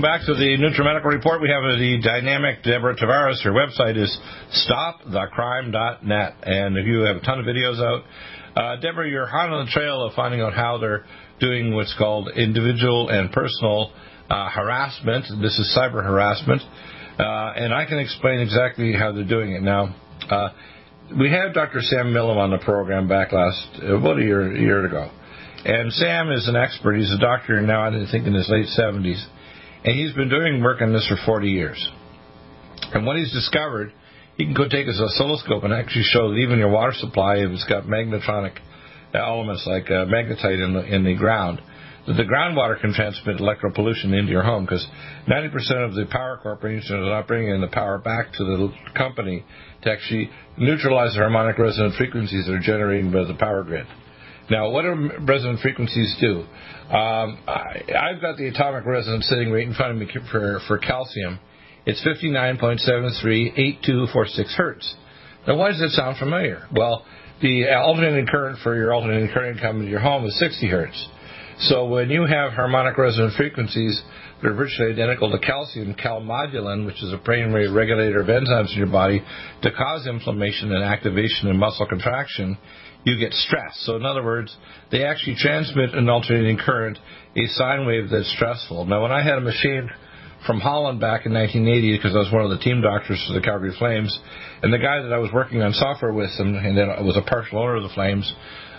Welcome back to the NutriMedical Report. We have the dynamic Deborah Tavares. Her website is stopthecrime.net, and if you have a ton of videos out. Uh, Deborah, you're hot on the trail of finding out how they're doing what's called individual and personal uh, harassment. This is cyber harassment, uh, and I can explain exactly how they're doing it. Now, uh, we had Dr. Sam Milham on the program back last, uh, about a year, a year ago. And Sam is an expert. He's a doctor now, I think, in his late 70s and he's been doing work on this for 40 years. And what he's discovered, he can go take his oscilloscope and actually show that even your water supply, if it's got magnetronic elements like uh, magnetite in the, in the ground, that the groundwater can transmit electropollution into your home because 90% of the power corporations are not bringing the power back to the company to actually neutralize the harmonic resonant frequencies that are generated by the power grid. Now, what do resonant frequencies do? Um, I, have got the atomic resonance sitting right in front of me for, for calcium. It's 59.738246 hertz. Now, why does that sound familiar? Well, the alternating current for your alternating current coming to your home is 60 hertz. So when you have harmonic resonant frequencies that are virtually identical to calcium, calmodulin, which is a primary regulator of enzymes in your body, to cause inflammation and activation and muscle contraction, you get stress. So, in other words, they actually transmit an alternating current, a sine wave that's stressful. Now, when I had a machine from Holland back in 1980, because I was one of the team doctors for the Calgary Flames, and the guy that I was working on software with, and, and then was a partial owner of the Flames,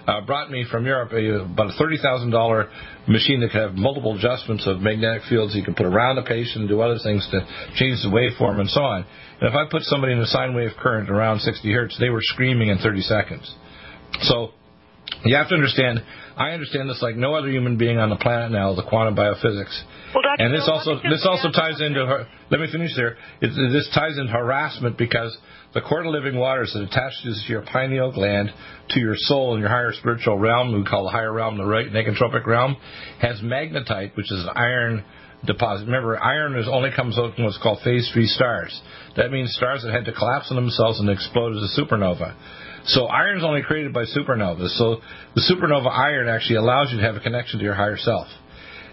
uh, brought me from Europe a, about a $30,000 machine that could have multiple adjustments of magnetic fields. You could put around the patient and do other things to change the waveform and so on. And if I put somebody in a sine wave current around 60 hertz, they were screaming in 30 seconds. So you have to understand. I understand this like no other human being on the planet now. The quantum biophysics. Well, Dr. And this also this also ties into her. Let me finish there. It, this ties into harassment because the cord of living waters that attaches to your pineal gland, to your soul and your higher spiritual realm, we call the higher realm the right negentropic realm, has magnetite, which is an iron deposit. Remember, iron is only comes out in what's called phase three stars. That means stars that had to collapse on themselves and explode as a supernova. So iron is only created by supernovas. So the supernova iron actually allows you to have a connection to your higher self.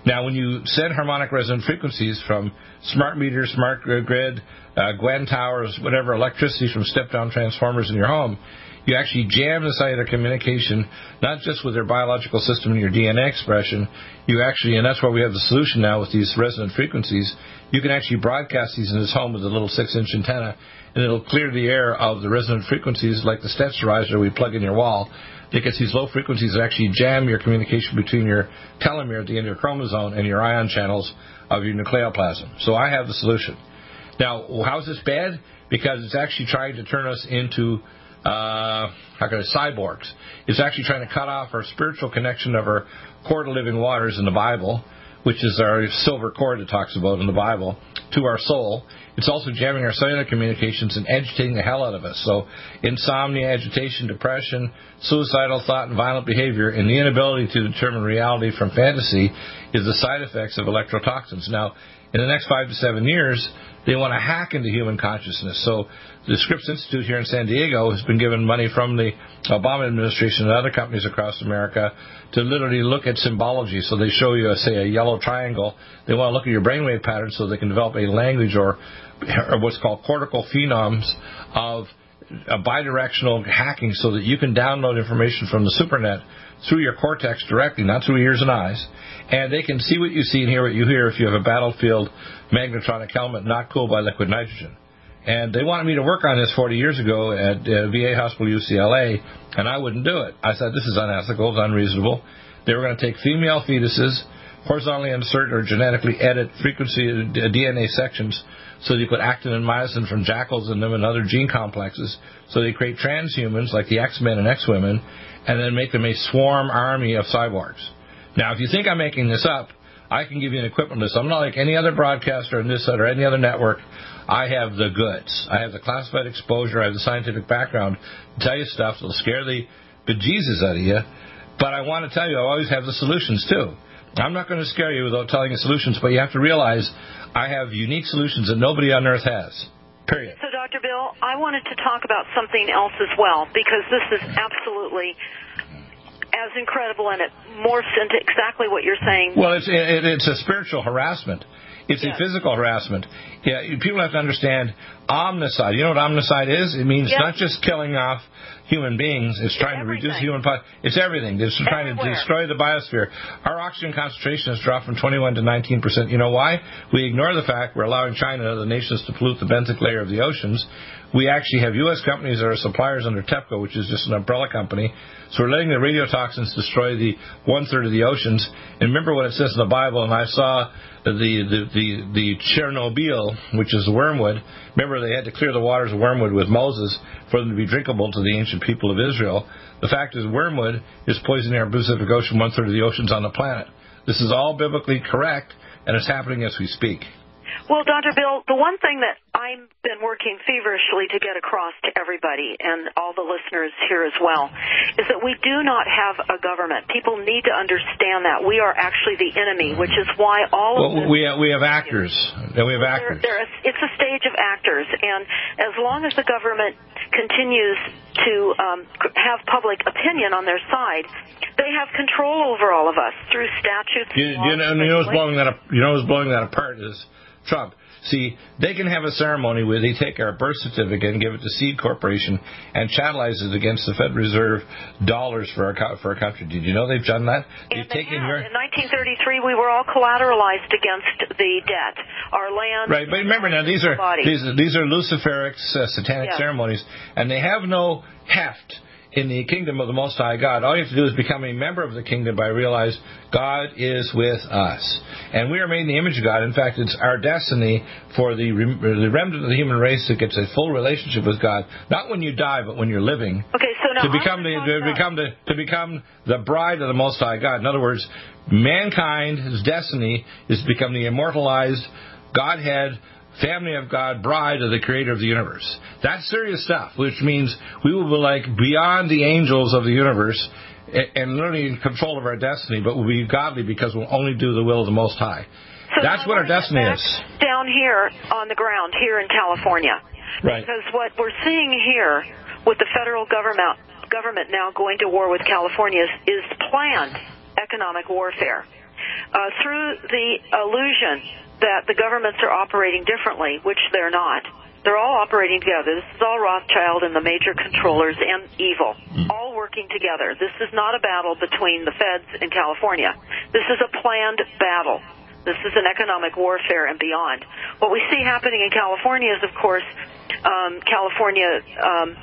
Now, when you send harmonic resonant frequencies from smart meters, smart grid, uh, Gwen towers, whatever electricity from step-down transformers in your home, you actually jam the cellular communication, not just with your biological system and your DNA expression. You actually, and that's why we have the solution now with these resonant frequencies. You can actually broadcast these in this home with a little six-inch antenna, and it'll clear the air of the resonant frequencies like the sterilizer we plug in your wall. Because these low frequencies actually jam your communication between your telomere at the end of your chromosome and your ion channels of your nucleoplasm. So I have the solution. Now, how is this bad? Because it's actually trying to turn us into uh, how can I cyborgs. It's actually trying to cut off our spiritual connection of our core to living waters in the Bible which is our silver cord that talks about in the Bible, to our soul. It's also jamming our cellular communications and agitating the hell out of us. So, insomnia, agitation, depression, suicidal thought, and violent behavior, and the inability to determine reality from fantasy is the side effects of electrotoxins. Now, in the next five to seven years, they want to hack into human consciousness. So the Scripps Institute here in San Diego has been given money from the Obama administration and other companies across America to literally look at symbology. So they show you, uh, say, a yellow triangle. They want to look at your brainwave patterns so they can develop a language or, or what's called cortical phenoms of a bidirectional hacking so that you can download information from the supernet through your cortex directly, not through ears and eyes, and they can see what you see and hear what you hear if you have a battlefield magnetronic helmet not cooled by liquid nitrogen. And they wanted me to work on this 40 years ago at uh, VA Hospital UCLA, and I wouldn't do it. I said, this is unethical, it's unreasonable. They were going to take female fetuses, horizontally insert or genetically edit frequency uh, DNA sections so you put actin and myosin from jackals in them and other gene complexes. So they create transhumans like the X-Men and X-Women, and then make them a swarm army of cyborgs. Now, if you think I'm making this up, I can give you an equipment list. I'm not like any other broadcaster in this or any other network. I have the goods. I have the classified exposure. I have the scientific background to tell you stuff that'll scare the bejesus out of you. But I want to tell you, I always have the solutions too. I'm not going to scare you without telling you solutions, but you have to realize I have unique solutions that nobody on earth has. Period. So, Dr. Bill, I wanted to talk about something else as well because this is absolutely as incredible and it morphs into exactly what you're saying. Well, it's it, it's a spiritual harassment. It's a physical harassment. Yeah, people have to understand omnicide. You know what omnicide is? It means not just killing off human beings. It's trying to reduce human po- It's everything. It's trying to destroy the biosphere. Our oxygen concentration has dropped from 21 to 19 percent. You know why? We ignore the fact we're allowing China and other nations to pollute the benthic layer of the oceans. We actually have U.S. companies that are suppliers under TEPCO, which is just an umbrella company. So we're letting the radiotoxins destroy the one third of the oceans. And remember what it says in the Bible. And I saw the the the, the Chernobyl, which is wormwood. Remember they had to clear the waters of wormwood with Moses for them to be drinkable to the ancient people of Israel. The fact is, wormwood is poisoning our Pacific Ocean, one third of the oceans on the planet. This is all biblically correct, and it's happening as we speak. Well, Dr. Bill, the one thing that I've been working feverishly to get across to everybody and all the listeners here as well is that we do not have a government. People need to understand that we are actually the enemy, which is why all well, of we have, we have actors. And we have actors. They're, they're it's a stage of actors, and as long as the government continues to um, have public opinion on their side, they have control over all of us through statutes. You, you know, you know what's blowing that up, you know what's blowing that apart is Trump. See, they can have a ceremony where they take our birth certificate and give it to Cede Corporation and channelize it against the Fed Reserve dollars for our for our country. Did you know they've done that? They've and taken your... In 1933, we were all collateralized against the debt, our land. Right, but remember now these are these, these are Luciferic uh, satanic ceremonies, and they have no heft in the kingdom of the Most High God. All you have to do is become a member of the kingdom by realize God is with us. And we are made in the image of God. In fact, it's our destiny for the, the remnant of the human race that gets a full relationship with God, not when you die, but when you're living. Okay, so now to become the to become the to become the bride of the Most High God. In other words, mankind's destiny is to become the immortalized Godhead family of God, bride of the creator of the universe. That's serious stuff, which means we will be like beyond the angels of the universe and literally in control of our destiny, but we'll be godly because we'll only do the will of the Most High. So That's what our destiny is. Down here on the ground, here in California. Right. Because what we're seeing here with the federal government government now going to war with California is, is planned economic warfare. Uh, through the illusion that the governments are operating differently, which they're not. They're all operating together. This is all Rothschild and the major controllers and evil, mm. all working together. This is not a battle between the feds and California. This is a planned battle. This is an economic warfare and beyond. What we see happening in California is, of course, um, California um,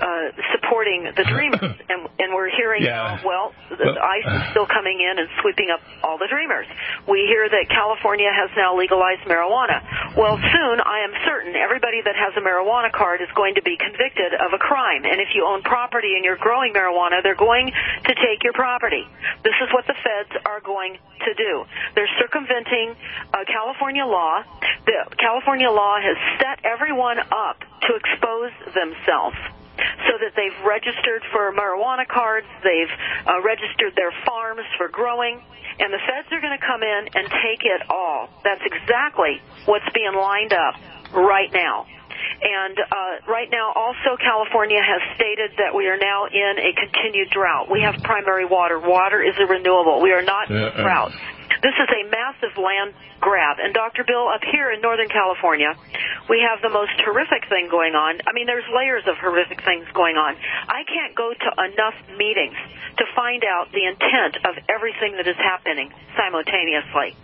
uh, supporting the dreamers, and, and we're hearing, Yeah. uh, well, the, the ICE is still coming in and sweeping up all the dreamers. We hear that California has now legalized marijuana. Well, soon, I am certain everybody that has a marijuana card is going to be convicted of a crime, and if you own property and you're growing marijuana, they're going to take your property. This is what the feds are going to do. They're circumventing uh, California law. The California law has set everyone up to expose themselves so that they've registered for marijuana cards, they've uh, registered their farms for growing, and the feds are going to come in and take it all. That's exactly what's being lined up right now. And uh, right now, also, California has stated that we are now in a continued drought. We have primary water. Water is a renewable. We are not in uh. drought. This is a massive land grab. And Dr. Bill, up here in Northern California, we have the most horrific thing going on. I mean, there's layers of horrific things going on. I can't go to enough meetings to find out the intent of everything that is happening simultaneously.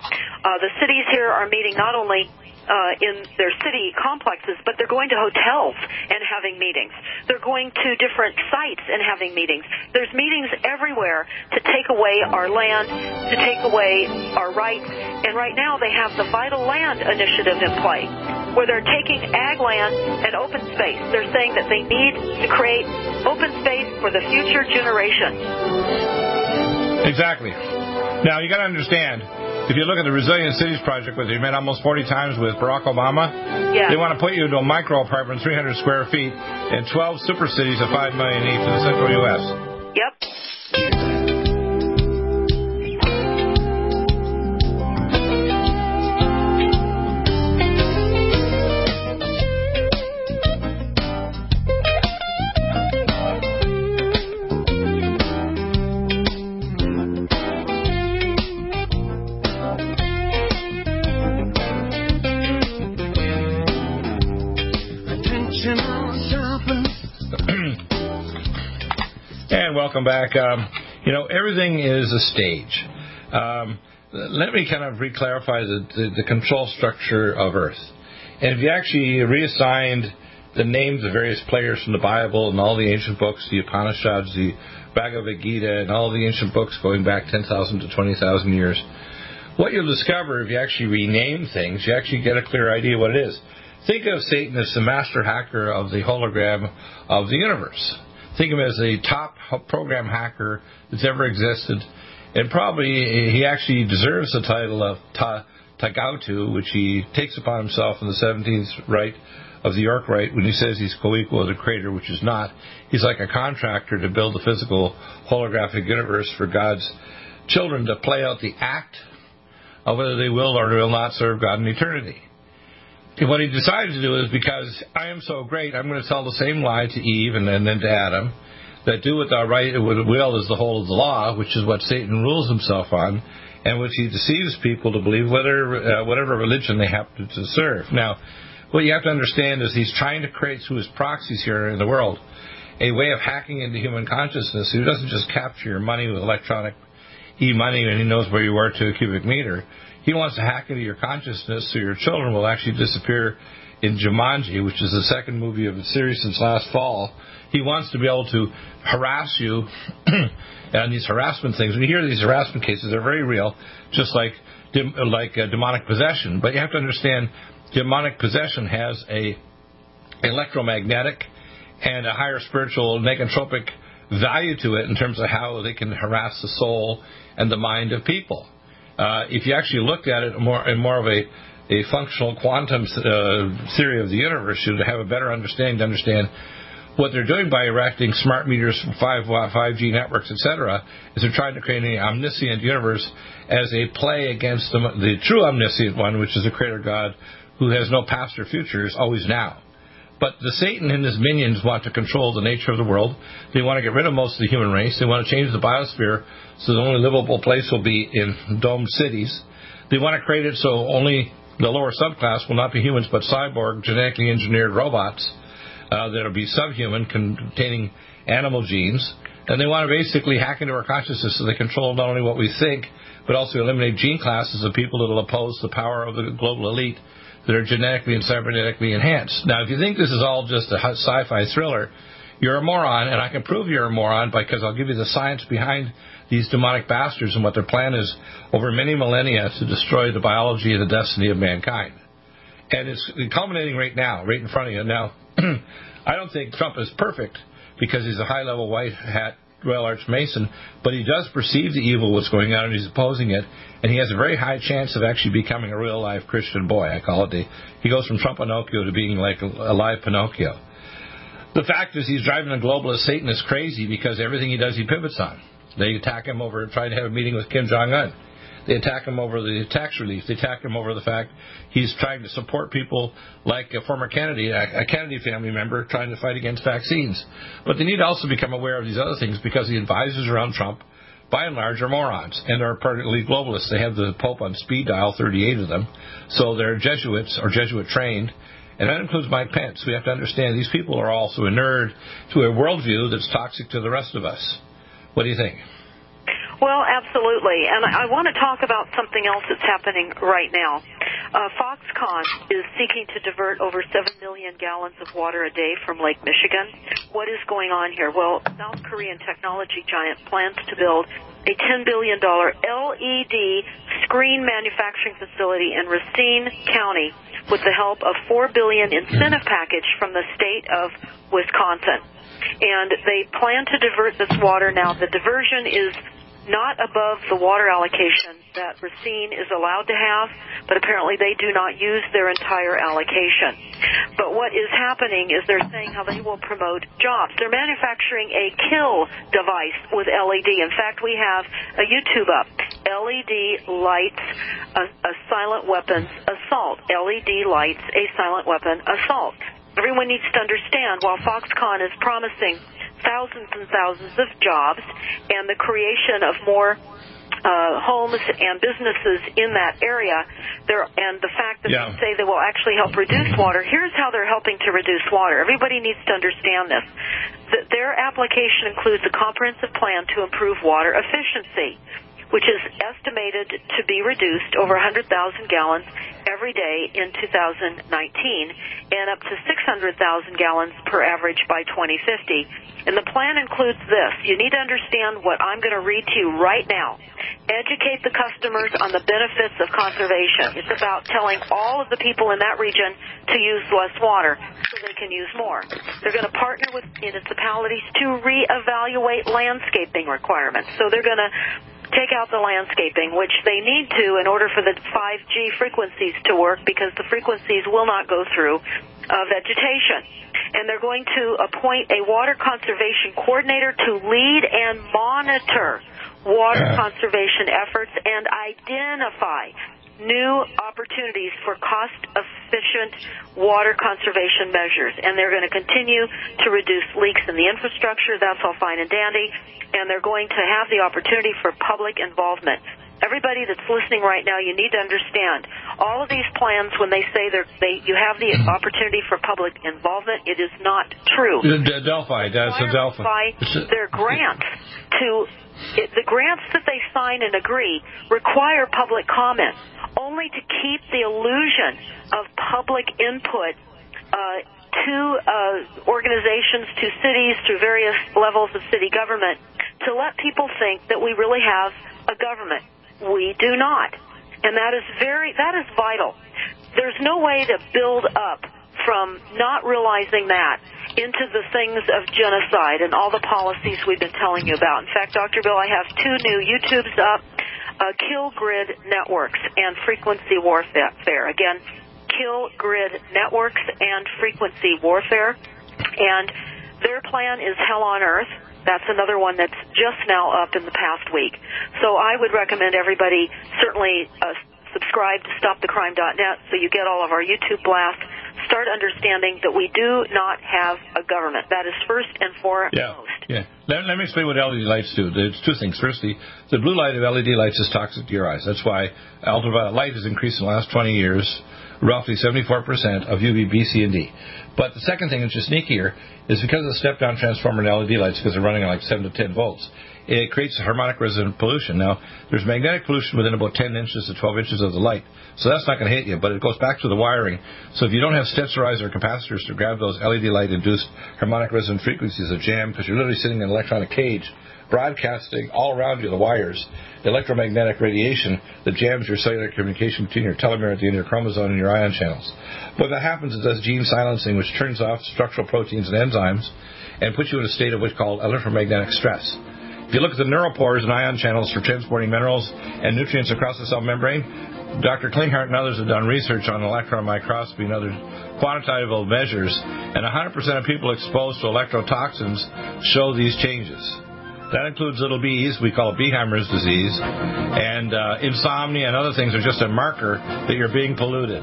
Uh, the cities here are meeting not only uh, in their city complexes, but they're going to hotels and having meetings. They're going to different sites and having meetings. There's meetings everywhere to take away our land, to take away our rights, and right now they have the Vital Land Initiative in play, where they're taking ag land and open space. They're saying that they need to create open space for the future generation. Exactly. Now you got to understand. If you look at the Resilient Cities project, which they met almost 40 times with Barack Obama, Yeah. they want to put you into a micro apartment, 300 square feet, in 12 super cities of 5 million each in the central U.S. Yep. Welcome back. Um, you know, everything is a stage. Um, let me kind of re-clarify the, the, the control structure of Earth. And if you actually reassigned the names of various players from the Bible and all the ancient books, the Upanishads, the Bhagavad Gita, and all the ancient books going back 10,000 to 20,000 years, what you'll discover if you actually rename things, you actually get a clear idea what it is. Think of Satan as the master hacker of the hologram of the universe. Think of him as the top program hacker that's ever existed. And probably he actually deserves the title of Ta- Tagautu, which he takes upon himself in the 17th right of the York Rite when he says he's co-equal to the creator, which is not. He's like a contractor to build a physical holographic universe for God's children to play out the act of whether they will or will not serve God in eternity. And what he decided to do is because I am so great, I'm going to tell the same lie to Eve and then, then to Adam that do with our right with will is the whole of the law, which is what Satan rules himself on, and which he deceives people to believe whether uh, whatever religion they happen to serve. Now, what you have to understand is he's trying to create through his proxies here in the world a way of hacking into human consciousness. He doesn't just capture your money with electronic e-money and he knows where you are to a cubic meter. He wants to hack into your consciousness so your children will actually disappear in Jumanji, which is the second movie of the series since last fall. He wants to be able to harass you on these harassment things. We hear these harassment cases, they're very real, just like like uh, demonic possession. But you have to understand, demonic possession has a electromagnetic and a higher spiritual negotropic value to it in terms of how they can harass the soul and the mind of people. Uh, if you actually looked at it more in more of a, a functional quantum uh, theory of the universe, you'd have a better understanding to understand what they're doing by erecting smart meters, 5, 5G networks, etc., is they're trying to create an omniscient universe as a play against the, the true omniscient one, which is the Creator God, who has no past or future, is always now. But the Satan and his minions want to control the nature of the world. They want to get rid of most of the human race. They want to change the biosphere so the only livable place will be in domed cities. They want to create it so only the lower subclass will not be humans but cyborg, genetically engineered robots uh, that will be subhuman, containing animal genes. And they want to basically hack into our consciousness so they control not only what we think, but also eliminate gene classes of people that will oppose the power of the global elite that are genetically and cybernetically enhanced. Now, if you think this is all just a sci-fi thriller, you're a moron, and I can prove you're a moron because I'll give you the science behind these demonic bastards and what their plan is over many millennia to destroy the biology and the destiny of mankind. And it's culminating right now, right in front of you. Now, I don't think Trump is perfect because he's a high level white hat Royal Arch Mason, but he does perceive the evil that's going on and he's opposing it, and he has a very high chance of actually becoming a real live Christian boy. I call it the he goes from Trump Pinocchio to being like a, a live Pinocchio. The fact is he's driving a globalist Satanist crazy because everything he does he pivots on. They attack him over trying to have a meeting with Kim Jong Un. They attack him over the tax relief. They attack him over the fact he's trying to support people like a former Kennedy, a Kennedy family member, trying to fight against vaccines. But they need to also become aware of these other things because the advisors around Trump, by and large, are morons and are partly globalists. They have the Pope on speed dial, 38 of them. So they're Jesuits or Jesuit trained. And that includes Mike Pence. We have to understand these people are also inured to a worldview that's toxic to the rest of us. What do you think? Well, absolutely. And I want to talk about something else that's happening right now. Uh, Foxconn is seeking to divert over 7 million gallons of water a day from Lake Michigan. What is going on here? Well, South Korean technology giant plans to build a $10 billion LED screen manufacturing facility in Racine County with the help of 4 billion incentive package from the state of Wisconsin. And they plan to divert this water now. The diversion is not above the water allocation that Racine is allowed to have, but apparently they do not use their entire allocation. But what is happening is they're saying how they will promote jobs. They're manufacturing a kill device with LED. In fact, we have a YouTube up. LED lights a, a silent weapons assault. LED lights a silent weapon assault. Everyone needs to understand while Foxconn is promising thousands and thousands of jobs and the creation of more uh, homes and businesses in that area. There and the fact that yeah. they say they will actually help reduce water. Here's how they're helping to reduce water. Everybody needs to understand this. That their application includes a comprehensive plan to improve water efficiency which is estimated to be reduced over 100,000 gallons every day in 2019 and up to 600,000 gallons per average by 2050. And the plan includes this. You need to understand what I'm going to read to you right now. Educate the customers on the benefits of conservation. It's about telling all of the people in that region to use less water so they can use more. They're going to partner with municipalities to reevaluate landscaping requirements. So they're going to take out the landscaping, which they need to in order for the 5G frequencies to work because the frequencies will not go through uh, vegetation. And they're going to appoint a water conservation coordinator to lead and monitor water conservation efforts and identify new opportunities for cost efficient water conservation measures. And they're going to continue to reduce leaks in the infrastructure. That's all fine and dandy. And they're going to have the opportunity for public involvement. Everybody that's listening right now, you need to understand all of these plans. When they say they're, they you have the mm-hmm. opportunity for public involvement, it is not true. Delphi, that's a Delphi. Their grants to it, the grants that they sign and agree require public comment only to keep the illusion of public input uh, to uh, organizations, to cities, to various levels of city government, to let people think that we really have a government. We do not. And that is very, that is vital. There's no way to build up from not realizing that into the things of genocide and all the policies we've been telling you about. In fact, Dr. Bill, I have two new YouTubes up uh, Kill Grid Networks and Frequency Warfare. Again, Kill Grid Networks and Frequency Warfare. And their plan is Hell on Earth. That's another one that's just now up in the past week. So I would recommend everybody certainly uh, subscribe to StopTheCrime.net so you get all of our YouTube blasts start understanding that we do not have a government. That is first and foremost. Yeah. yeah. Let, let me explain what LED lights do. There's two things. Firstly, the blue light of LED lights is toxic to your eyes. That's why ultraviolet light has increased in the last 20 years, roughly 74% of UVB, C, and D. But the second thing, which is sneakier, is because of the step-down transformer in LED lights, because they're running at like 7 to 10 volts, it creates harmonic resonant pollution. Now, there's magnetic pollution within about 10 inches to 12 inches of the light, so that's not going to hit you, but it goes back to the wiring. So if you don't have Stetzerizers or capacitors to grab those LED light induced harmonic resonant frequencies of jam, because you're literally sitting in an electronic cage, broadcasting all around you the wires, electromagnetic radiation that jams your cellular communication between your telomere at the end of your chromosome and your ion channels. What that happens, it does gene silencing, which turns off structural proteins and enzymes and puts you in a state of what's called electromagnetic stress. If you look at the neuropores and ion channels for transporting minerals and nutrients across the cell membrane, Dr. Klinghardt and others have done research on electron microscopy and other quantitative measures, and 100% of people exposed to electrotoxins show these changes. That includes little bees, we call it Beheimer's disease, and uh, insomnia and other things are just a marker that you're being polluted.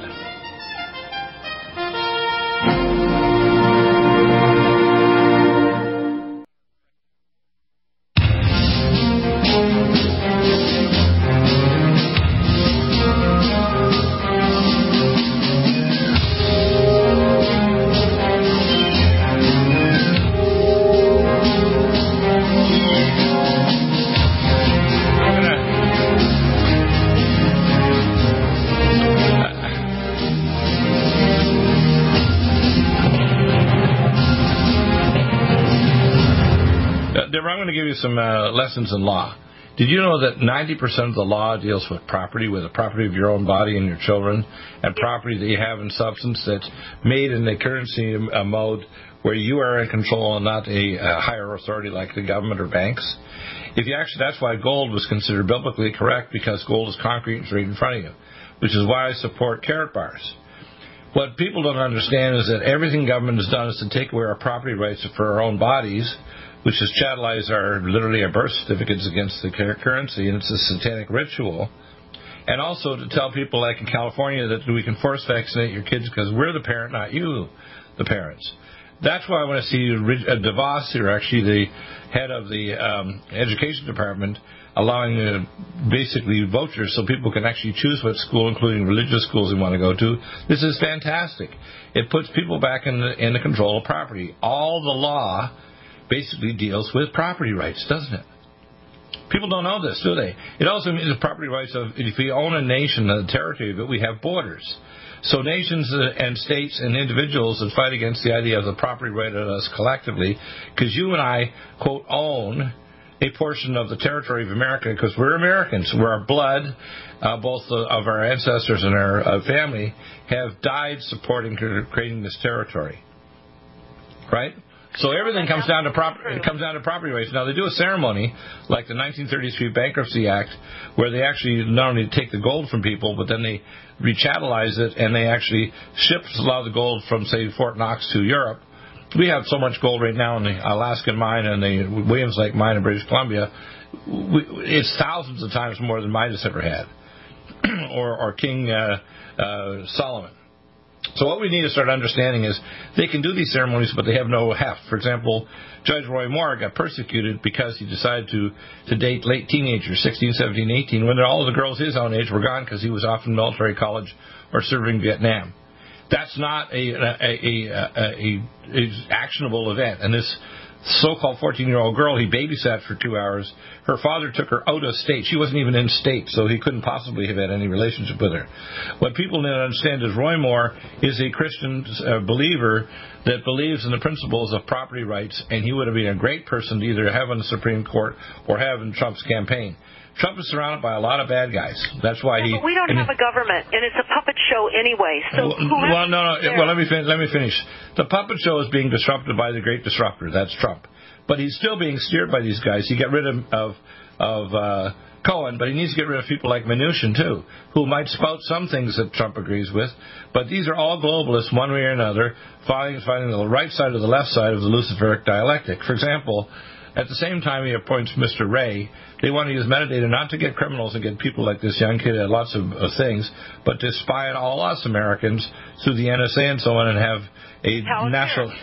Some uh, lessons in law. Did you know that 90% of the law deals with property, with the property of your own body and your children, and property that you have in substance that's made in the currency uh, mode where you are in control and not a, a higher authority like the government or banks? If you actually, that's why gold was considered biblically correct because gold is concrete and right in front of you, which is why I support Karatbars. What people don't understand is that everything government has done is to take away our property rights for our own bodies which has chattelized our literally our birth certificates against the currency, and it's a satanic ritual. And also to tell people, like in California, that we can force vaccinate your kids because we're the parent, not you, the parents. That's why I want to see uh, DeVos, who actually the head of the um, education department, allowing uh, basically vouchers so people can actually choose what school, including religious schools, they want to go to. This is fantastic. It puts people back in the, in the control of property. All the law basically deals with property rights, doesn't it? People don't know this, do they? It also means the property rights of if we own a nation, a territory, but we have borders. So nations and states and individuals that fight against the idea of the property right of us collectively, because you and I, quote, own a portion of the territory of America because we're Americans. We're our blood, uh, both of our ancestors and our uh, family, have died supporting creating this territory. Right? So everything comes down to it comes down to property rights. Now they do a ceremony like the 1933 Bankruptcy Act, where they actually not only take the gold from people, but then they rechattelize it and they actually ship a lot of the gold from say Fort Knox to Europe. We have so much gold right now in the Alaskan mine and the Williams Lake mine in British Columbia. It's thousands of times more than Midas ever had, or, or King uh, uh, Solomon. So what we need to start understanding is they can do these ceremonies, but they have no heft. For example, Judge Roy Moore got persecuted because he decided to, to date late teenagers, 16, 17, 18, when all the girls his own age were gone because he was off in military college or serving Vietnam. That's not a, a, a, a, a actionable event. And this so-called 14-year-old girl he babysat for two hours. Her father took her out of state. She wasn't even in state, so he couldn't possibly have had any relationship with her. What people to understand is Roy Moore is a Christian uh, believer that believes in the principles of property rights, and he would have been a great person to either have on the Supreme Court or have in Trump's campaign. Trump is surrounded by a lot of bad guys. That's why he. We don't have a government, and it's a puppet show anyway. So well, well no, no. Well, let me fin- let me finish. The puppet show is being disrupted by the great disruptor. That's Trump. But he's still being steered by these guys. He got rid of of, of uh, Cohen, but he needs to get rid of people like Mnuchin too, who might spout some things that Trump agrees with. But these are all globalists, one way or another, fighting fighting the right side or the left side of the Luciferic dialectic. For example. At the same time, he appoints Mr. Wray. They want to use metadata not to get criminals and get people like this young kid at lots of, of things, but to spy on all us Americans through the NSA and so on and have a Palantir. national.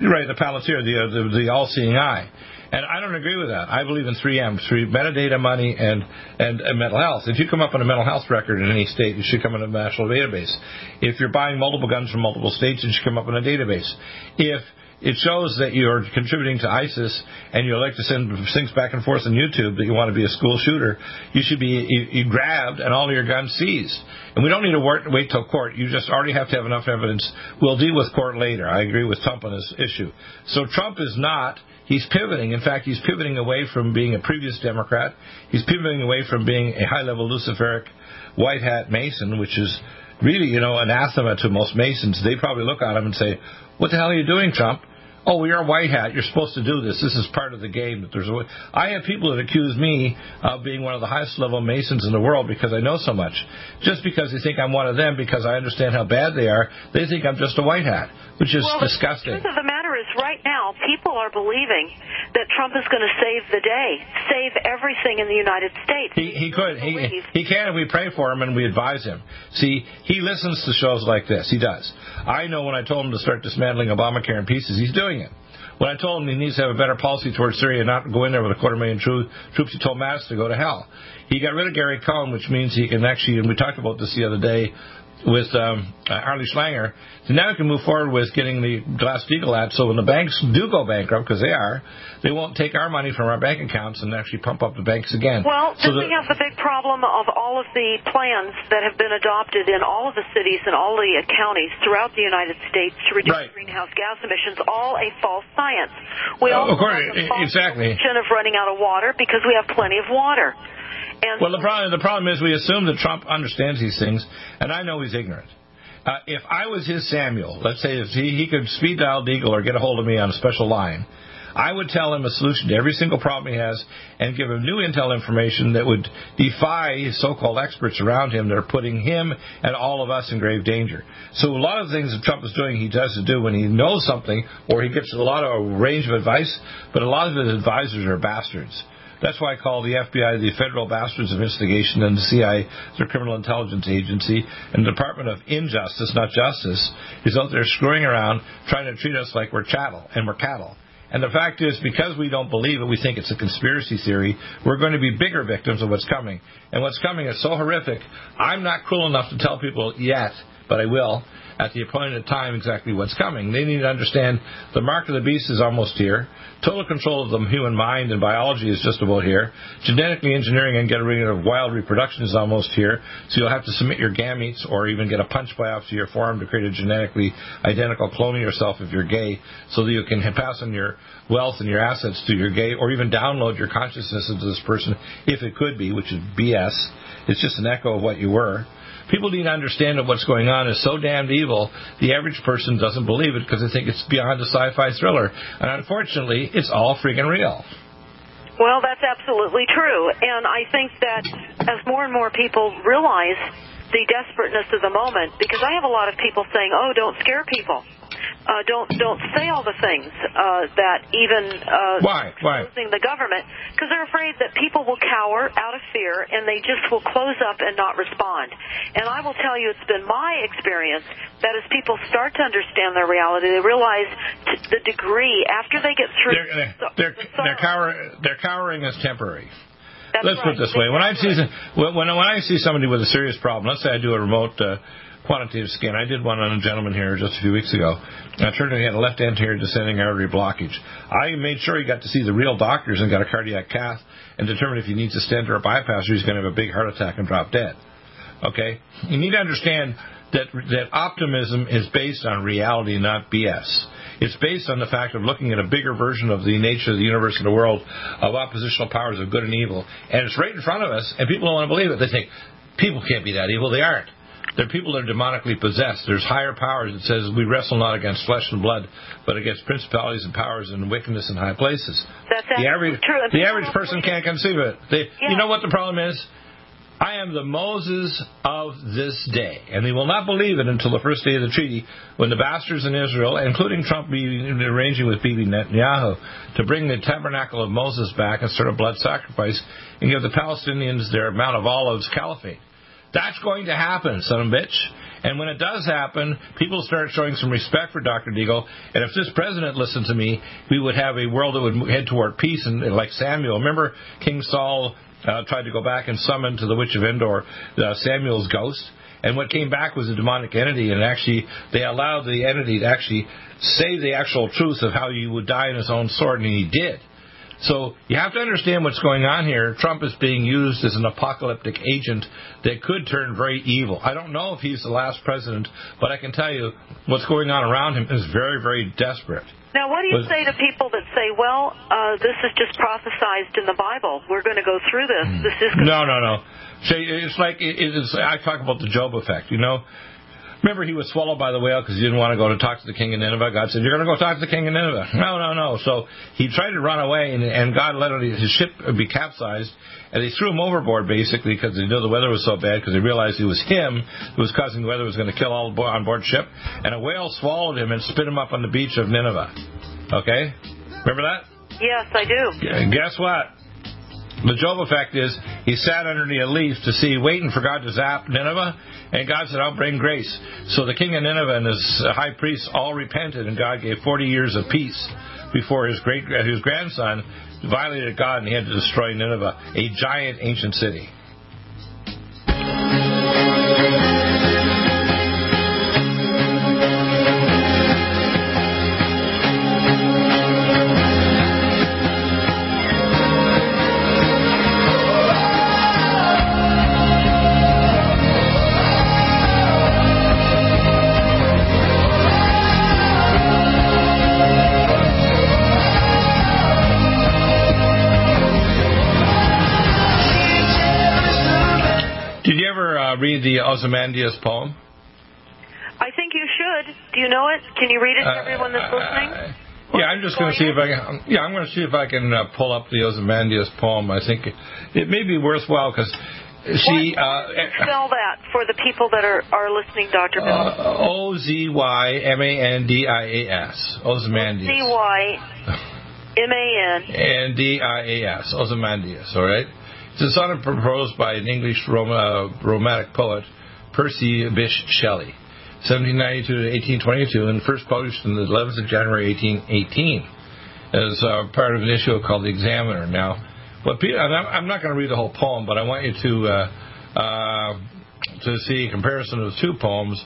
Right, the Palantir, the, uh, the, the all-seeing eye. And I don't agree with that. I believe in 3M, three metadata, money, and, and, and mental health. If you come up on a mental health record in any state, you should come in a national database. If you're buying multiple guns from multiple states, it should come up in a database. If it shows that you're contributing to ISIS and you like to send things back and forth on YouTube that you want to be a school shooter, you should be you, you grabbed and all your guns seized. And we don't need to wait, wait till court. You just already have to have enough evidence. We'll deal with court later. I agree with Trump on this issue. So Trump is not. He's pivoting. In fact, he's pivoting away from being a previous Democrat. He's pivoting away from being a high-level Luciferic white hat Mason, which is really, you know, anathema to most Masons. They probably look at him and say, "What the hell are you doing, Trump?" oh, you're a white hat. You're supposed to do this. This is part of the game. That there's a, I have people that accuse me of being one of the highest level Masons in the world because I know so much. Just because they think I'm one of them because I understand how bad they are, they think I'm just a white hat, which is well, disgusting. The truth of the matter is, right now, people are believing that Trump is going to save the day, save everything in the United States. He, he could. He, he can, and we pray for him and we advise him. See, he listens to shows like this. He does. I know when I told him to start dismantling Obamacare in pieces, he's doing it. When I told him he needs to have a better policy towards Syria and not go in there with a quarter million troops, he told Mattis to go to hell. He got rid of Gary Cohn, which means he can actually, and we talked about this the other day, with um, uh, Harley Schlanger. So now we can move forward with getting the Glass-Steagall Act. So when the banks do go bankrupt, because they are, they won't take our money from our bank accounts and actually pump up the banks again. Well, so then we have the big problem of all of the plans that have been adopted in all of the cities and all the counties throughout the United States to reduce right. greenhouse gas emissions. All a false science. We of course, have the false exactly. of running out of water because we have plenty of water. Well, the problem the problem is we assume that Trump understands these things, and I know he's ignorant. Uh, if I was his Samuel, let's say if he, he could speed dial Deagle or get a hold of me on a special line, I would tell him a solution to every single problem he has and give him new intel information that would defy so-called experts around him that are putting him and all of us in grave danger. So a lot of things that Trump is doing, he does do when he knows something or he gets a lot of a range of advice, but a lot of his advisors are bastards. That's why I call the FBI the Federal Bastards of Investigation and the CIA the Criminal Intelligence Agency and the Department of Injustice, not Justice, is out there screwing around trying to treat us like we're chattel and we're cattle. And the fact is, because we don't believe it, we think it's a conspiracy theory, we're going to be bigger victims of what's coming. And what's coming is so horrific, I'm not cruel enough to tell people yet, but I will, at the appointed time exactly what's coming. They need to understand the mark of the beast is almost here. Total control of the human mind and biology is just about here. Genetically engineering and getting rid of wild reproduction is almost here. So you'll have to submit your gametes or even get a punch biopsy or form to create a genetically identical clone of yourself if you're gay so that you can pass on your wealth and your assets to your gay or even download your consciousness into this person if it could be, which is BS. It's just an echo of what you were. People need to understand that what's going on is so damned evil, the average person doesn't believe it because they think it's beyond a sci-fi thriller. And unfortunately, it's all freaking real. Well, that's absolutely true. And I think that as more and more people realize the desperateness of the moment, because I have a lot of people saying, oh, don't scare people uh, don't don't say all the things uh, that even uh, why why the government because they're afraid that people will cower out of fear and they just will close up and not respond. And I will tell you, it's been my experience that as people start to understand their reality, they realize t- the degree after they get through. They're they're, the they're, cower, they're cowering is temporary. That's let's right. put it this way: when I see when when I see somebody with a serious problem, let's say I do a remote uh, quantitative scan. I did one on a gentleman here just a few weeks ago. It turned out he had a left anterior descending artery blockage. I made sure he got to see the real doctors and got a cardiac cath and determined if he needs a stent or a bypass or he's going to have a big heart attack and drop dead. Okay? You need to understand that that optimism is based on reality, not BS. It's based on the fact of looking at a bigger version of the nature of the universe and the world of oppositional powers of good and evil. And it's right in front of us, and people don't want to believe it. They think, people can't be that evil. They aren't. They're people that are demonically possessed. There's higher powers that says we wrestle not against flesh and blood, but against principalities and powers and wickedness in high places. That's the average true. the average person can't conceive it. They, yeah. You know what the problem is? I am the Moses of this day. And they will not believe it until the first day of the treaty when the bastards in Israel, including Trump be arranging with Bibi Netanyahu to bring the tabernacle of Moses back and start a blood sacrifice and give the Palestinians their Mount of Olives caliphate. That's going to happen, son of a bitch. And when it does happen, people start showing some respect for Dr. Deagle. And if this president listened to me, we would have a world that would head toward peace. And, and like Samuel, remember King Saul uh, tried to go back and summon to the witch of Endor uh, Samuel's ghost. And what came back was a demonic entity, and actually they allowed the entity to actually say the actual truth of how you would die in his own sword, and he did. So you have to understand what's going on here. Trump is being used as an apocalyptic agent that could turn very evil. I don't know if he's the last president, but I can tell you what's going on around him is very, very desperate. Now, what do you say to people that say, "Well, uh, this is just prophesized in the Bible. We're going to go through this. Hmm. This is no, no, no." See, it's like it is. I talk about the Job effect. You know, Remember, he was swallowed by the whale because he didn't want to go to talk to the king of Nineveh. God said, "You're going to go talk to the king of Nineveh." No, no, no. So he tried to run away, and, and God let his ship be capsized, and they threw him overboard basically because they knew the weather was so bad because they realized it was him who was causing the weather was going to kill all on board ship, and a whale swallowed him and spit him up on the beach of Nineveh. Okay, remember that? Yes, I do. Guess what? The Job effect is he sat underneath a leaf to see, waiting for God to zap Nineveh, and God said, I'll bring grace. So the king of Nineveh and his high priests all repented, and God gave 40 years of peace before his great his grandson violated God and he had to destroy Nineveh, a giant ancient city. Ozymandias poem? I think you should. Do you know it? Can you read it to uh, everyone that's listening? Uh, yeah, I'm just going to see if I can. Yeah, I'm going to see if I can uh, pull up the Ozymandias poem. I think it, it may be worthwhile because she uh, spell that for the people that are are listening, Doctor Bill. Uh, o Z Y M A N D I A S. Ozymandias. Z Y M A N. N D I A S. Ozymandias. All right. It's a sonnet proposed by an English rom- uh, romantic poet, Percy Bysshe Shelley, 1792 to 1822, and first published on the 11th of January 1818 as uh, part of an issue called The Examiner. Now, what people, I'm not going to read the whole poem, but I want you to uh, uh, to see a comparison of two poems.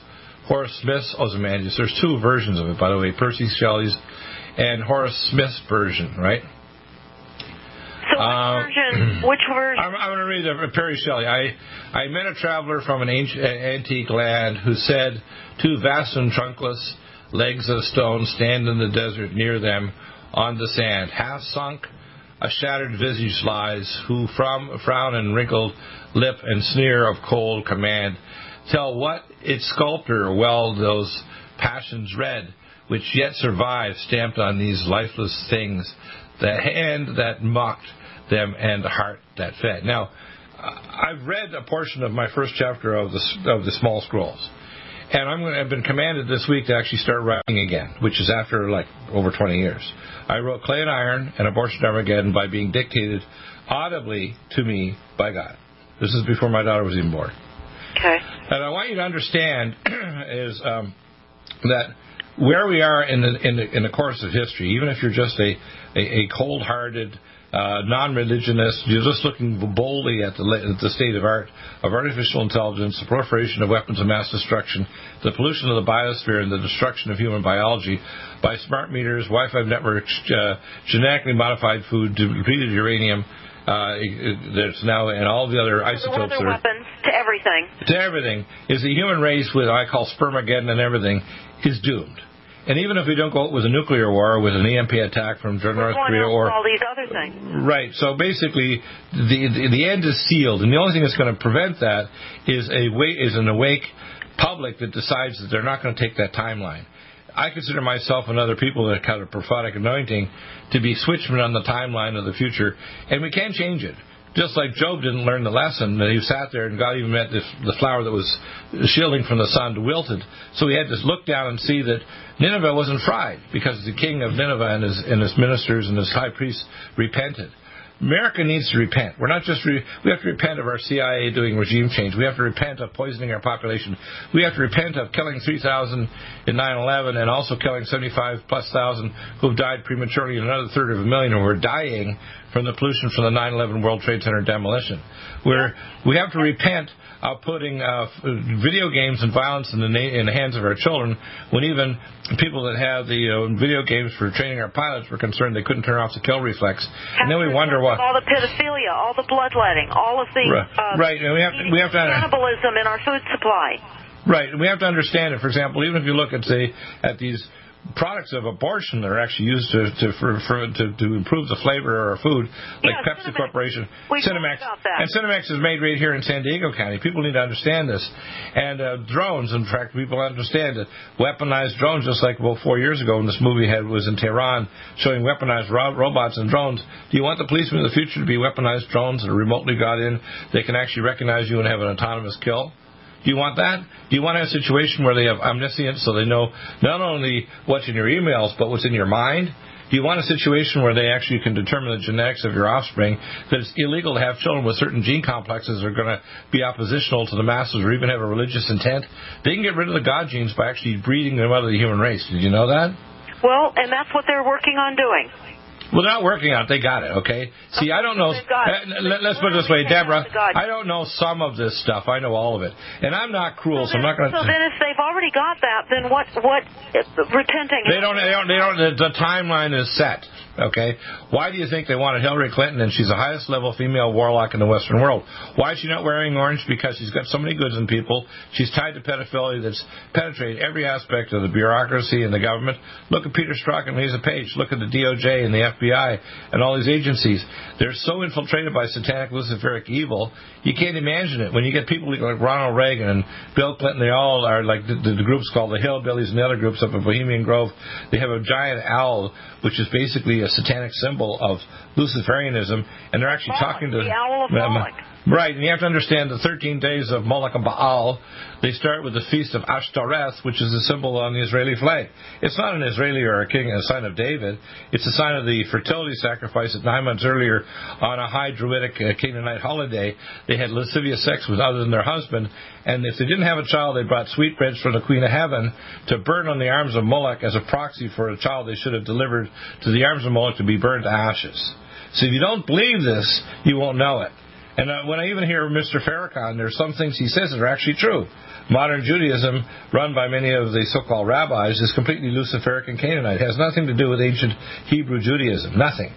Horace Smith's Ozymandias. There's two versions of it, by the way, Percy Shelley's and Horace Smith's version, right? Version? Which version? I'm, I'm going to read a, Percy Shelley. I I met a traveler from an ancient, antique land who said, two vast and trunkless legs of stone stand in the desert near them on the sand, half sunk. A shattered visage lies, who from frown and wrinkled lip and sneer of cold command tell what its sculptor well those passions read, which yet survive stamped on these lifeless things, the hand that mocked them and the heart that fed. Now, I've read a portion of my first chapter of the of the Small Scrolls, and I'm going to, I've been commanded this week to actually start writing again, which is after like over 20 years. I wrote Clay and Iron and Abortion Armageddon by being dictated audibly to me by God. This is before my daughter was even born. Okay. And I want you to understand is um, that where we are in the, in the in the course of history, even if you're just a a, a cold-hearted uh, non-religionist. You're just looking boldly at the, at the state of art of artificial intelligence, the proliferation of weapons of mass destruction, the pollution of the biosphere, and the destruction of human biology by smart meters, Wi-Fi networks, uh, genetically modified food, depleted uranium. Uh, there's now and all the other isotopes. The weapons to everything. To everything is the human race with I call spermageddon and everything is doomed. And even if we don't go out with a nuclear war, with an EMP attack from North Korea, or all these other things, right? So basically, the, the the end is sealed, and the only thing that's going to prevent that is a is an awake public that decides that they're not going to take that timeline. I consider myself and other people that have a prophetic anointing to be switchmen on the timeline of the future, and we can change it just like Job didn't learn the lesson, that he sat there and God even meant the flower that was shielding from the sun to wilted. So he had to look down and see that Nineveh wasn't fried because the king of Nineveh and his, and his ministers and his high priests repented. America needs to repent. We're not just re- we have to repent of our CIA doing regime change. We have to repent of poisoning our population. We have to repent of killing 3,000 in 9/11 and also killing 75 plus thousand who've died prematurely and another third of a million who are dying from the pollution from the 9/11 World Trade Center demolition. Where we have to repent of putting uh, video games and violence in the, na- in the hands of our children, when even people that have the uh, video games for training our pilots were concerned they couldn't turn off the kill reflex, and then we wonder what all the pedophilia, all the bloodletting, all of the right, uh, right. and we have to, we have to cannibalism in our food supply. Right, and we have to understand it. For example, even if you look at say at these products of abortion that are actually used to to for, for, to, to improve the flavor of our food, like Yeah, Pepsi Senomyx. Corporation, We talked Senomyx, and Senomyx is made right here in San Diego County. People need to understand this, and uh, drones. In fact, people understand that weaponized drones, just like about four years ago when this movie had was in Tehran, showing weaponized ro- robots and drones. Do you want the policemen in the future to be weaponized drones that are remotely got in? They can actually recognize you and have an autonomous kill. Do you want that? Do you want a situation where they have omniscience so they know not only what's in your emails but what's in your mind? Do you want a situation where they actually can determine the genetics of your offspring? That it's illegal to have children with certain gene complexes that are going to be oppositional to the masses or even have a religious intent? They can get rid of the God genes by actually breeding them out of the human race. Did you know that? Well, and that's what they're working on doing. Well, they're not working on it. They got it, okay? See, I don't know. They've got it. let- Let's put it this way, Deborah. have the God. I don't know some of this stuff. I know all of it. And I'm not cruel, so I'm not going to. So then, if they've already got that, then what? What? Repenting. They don't. They don't. They don't. The timeline is set. Okay. Why do you think they wanted Hillary Clinton and she's the highest level female warlock in the Western world? Why is she not wearing orange? Because she's got so many goods in people. She's tied to pedophilia that's penetrated every aspect of the bureaucracy and the government. Look at Peter Strzok and Lisa Page. Look at the DOJ and the FBI and all these agencies. They're so infiltrated by satanic luciferic evil. You can't imagine it. When you get people like Ronald Reagan and Bill Clinton, they all are like the, the, the groups called the Hillbillies and the other groups up in Bohemian Grove. They have a giant owl, which is basically a satanic symbol of Luciferianism, and they're actually talking to the owl of Moloch. Right, and you have to understand the 13 days of Moloch and Baal, they start with the feast of Ashtoreth, which is a symbol on the Israeli flag. It's not an Israeli or a king, a sign of David. It's a sign of the fertility sacrifice that nine months earlier on a high Druidic uh, Canaanite holiday, they had lascivious sex with other than their husband, and if they didn't have a child, they brought sweetbreads from the Queen of Heaven to burn on the arms of Moloch as a proxy for a child they should have delivered to the arms of Moloch to be burned to ashes. So if you don't believe this, you won't know it. And uh, when I even hear Mr. Farrakhan, there's some things he says that are actually true. Modern Judaism, run by many of the so-called rabbis, is completely Luciferic and Canaanite. It has nothing to do with ancient Hebrew Judaism. Nothing.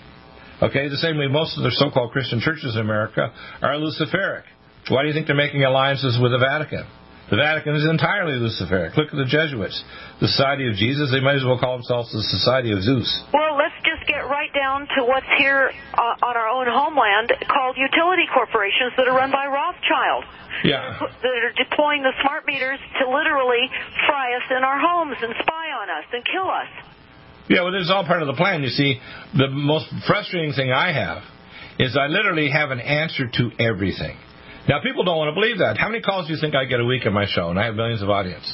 Okay, the same way most of the so-called Christian churches in America are Luciferic. Why do you think they're making alliances with the Vatican? The Vatican is entirely Luciferic. Look at the Jesuits. The Society of Jesus, they might as well call themselves the Society of Zeus. Well, let's just get right down to what's here uh, on our own homeland called utility corporations that are run by Rothschild. Yeah. That are deploying the smart meters to literally fry us in our homes and spy on us and kill us. Yeah, well, this is all part of the plan. You see, the most frustrating thing I have is I literally have an answer to everything. Now, people don't want to believe that. How many calls do you think I get a week on my show? And I have millions of audience.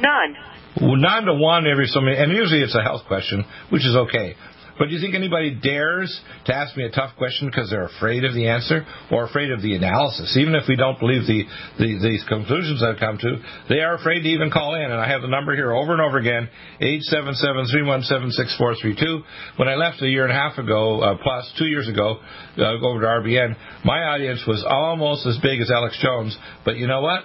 None. Well, nine to one every so many, and usually it's a health question, which is okay. But do you think anybody dares to ask me a tough question because they're afraid of the answer or afraid of the analysis? Even if we don't believe the, the these conclusions I've come to, they are afraid to even call in. And I have the number here over and over again: eight seven seven three one seven six four three two. When I left a year and a half ago, uh, plus two years ago, uh, over to RBN, my audience was almost as big as Alex Jones. But you know what?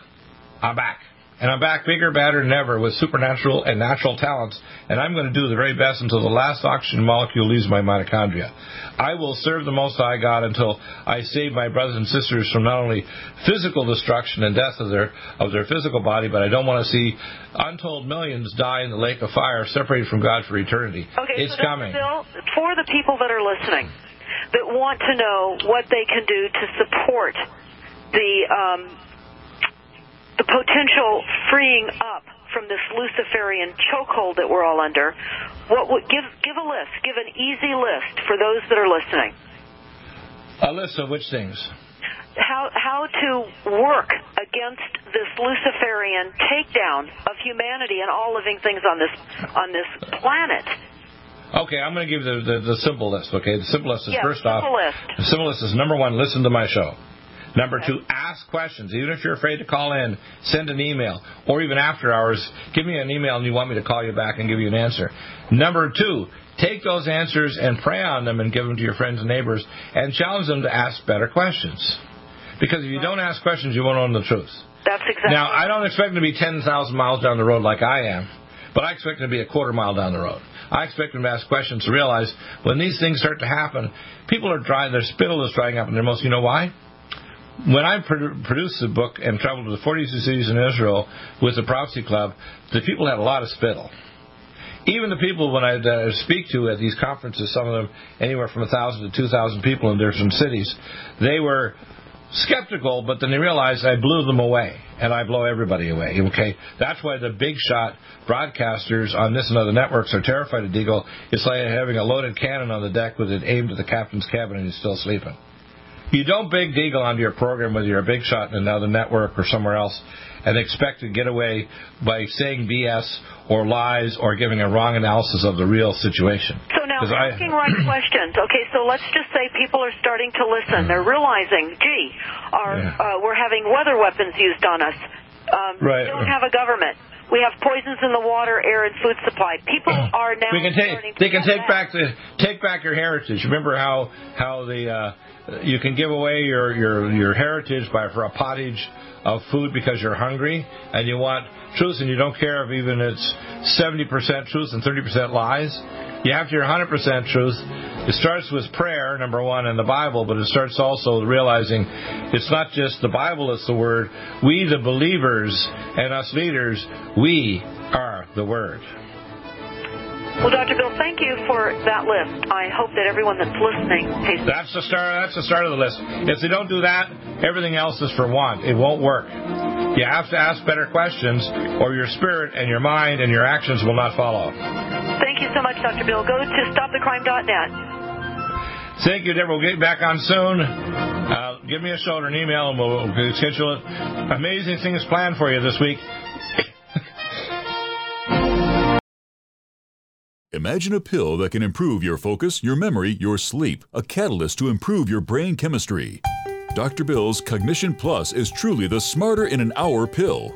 I'm back. And I'm back bigger, badder than ever with supernatural and natural talents. And I'm going to do the very best until the last oxygen molecule leaves my mitochondria. I will serve the Most High God until I save my brothers and sisters from not only physical destruction and death of their of their physical body, but I don't want to see untold millions die in the lake of fire, separated from God for eternity. Okay, it's so coming. Bill, for the people that are listening that want to know what they can do to support the um, the potential freeing up from this Luciferian chokehold that we're all under, what would give give a list, give an easy list for those that are listening. A list of which things? How how to work against this Luciferian takedown of humanity and all living things on this on this planet. Okay, I'm going to give the, the, the simple list. Okay, the simple list is Yeah, first simple off. list. The simple list is number one. Listen to my show. Number two, ask questions. Even if you're afraid to call in, send an email. Or even after hours, give me an email and you want me to call you back and give you an answer. Number two, take those answers and pray on them and give them to your friends and neighbors and challenge them to ask better questions. Because if you don't ask questions, you won't know the truth. That's exactly. Now, I don't expect them to be 10,000 miles down the road like I am, but I expect them to be a quarter mile down the road. I expect them to ask questions to realize when these things start to happen, people are drying, their spittle is drying up and they're most. You know why? When I produced the book and traveled to the 42 cities in Israel with the Prophecy Club, the people had a lot of spittle. Even the people when I uh, speak to at these conferences, some of them anywhere from 1,000 to 2,000 people in different cities, they were skeptical, but then they realized I blew them away, and I blow everybody away. Okay, that's why the big shot broadcasters on this and other networks are terrified of Deagle. It's like having a loaded cannon on the deck with it aimed at the captain's cabin, and he's still sleeping. You don't big Deagle onto your program whether you're a big shot in another network or somewhere else and expect to get away by saying BS or lies or giving a wrong analysis of the real situation. So now 'Cause I- asking right questions. Okay, so let's just say people are starting to listen. They're realizing, gee, our Yeah. uh, we're having weather weapons used on us. Um, Right. We don't have a government. We have poisons in the water, air, and food supply. People are now we can take they can take back the take back your heritage. Remember how how the uh, you can give away your your your heritage by for a pottage of food because you're hungry and you want truth and you don't care if even it's 70% truth and 30% lies. You have to hear 100% truth. It starts with prayer, number one, in the Bible, but it starts also realizing it's not just the Bible that's the Word. We, the believers, and us leaders, we are the Word. Well, Dr. Bill, thank you for that list. I hope that everyone that's listening pays That's the start. That's the start of the list. If they don't do that, everything else is for want. It won't work. You have to ask better questions, or your spirit and your mind and your actions will not follow. Thank you so much, Dr. Bill. Go to stopthecrime.net. Thank you, Deborah. We'll get back on soon. Uh, give me a show or an email, and we'll, we'll schedule it. Amazing things planned for you this week. Imagine a pill that can improve your focus, your memory, your sleep, a catalyst to improve your brain chemistry. Dr. Bill's Cognition Plus is truly the smarter in an hour pill.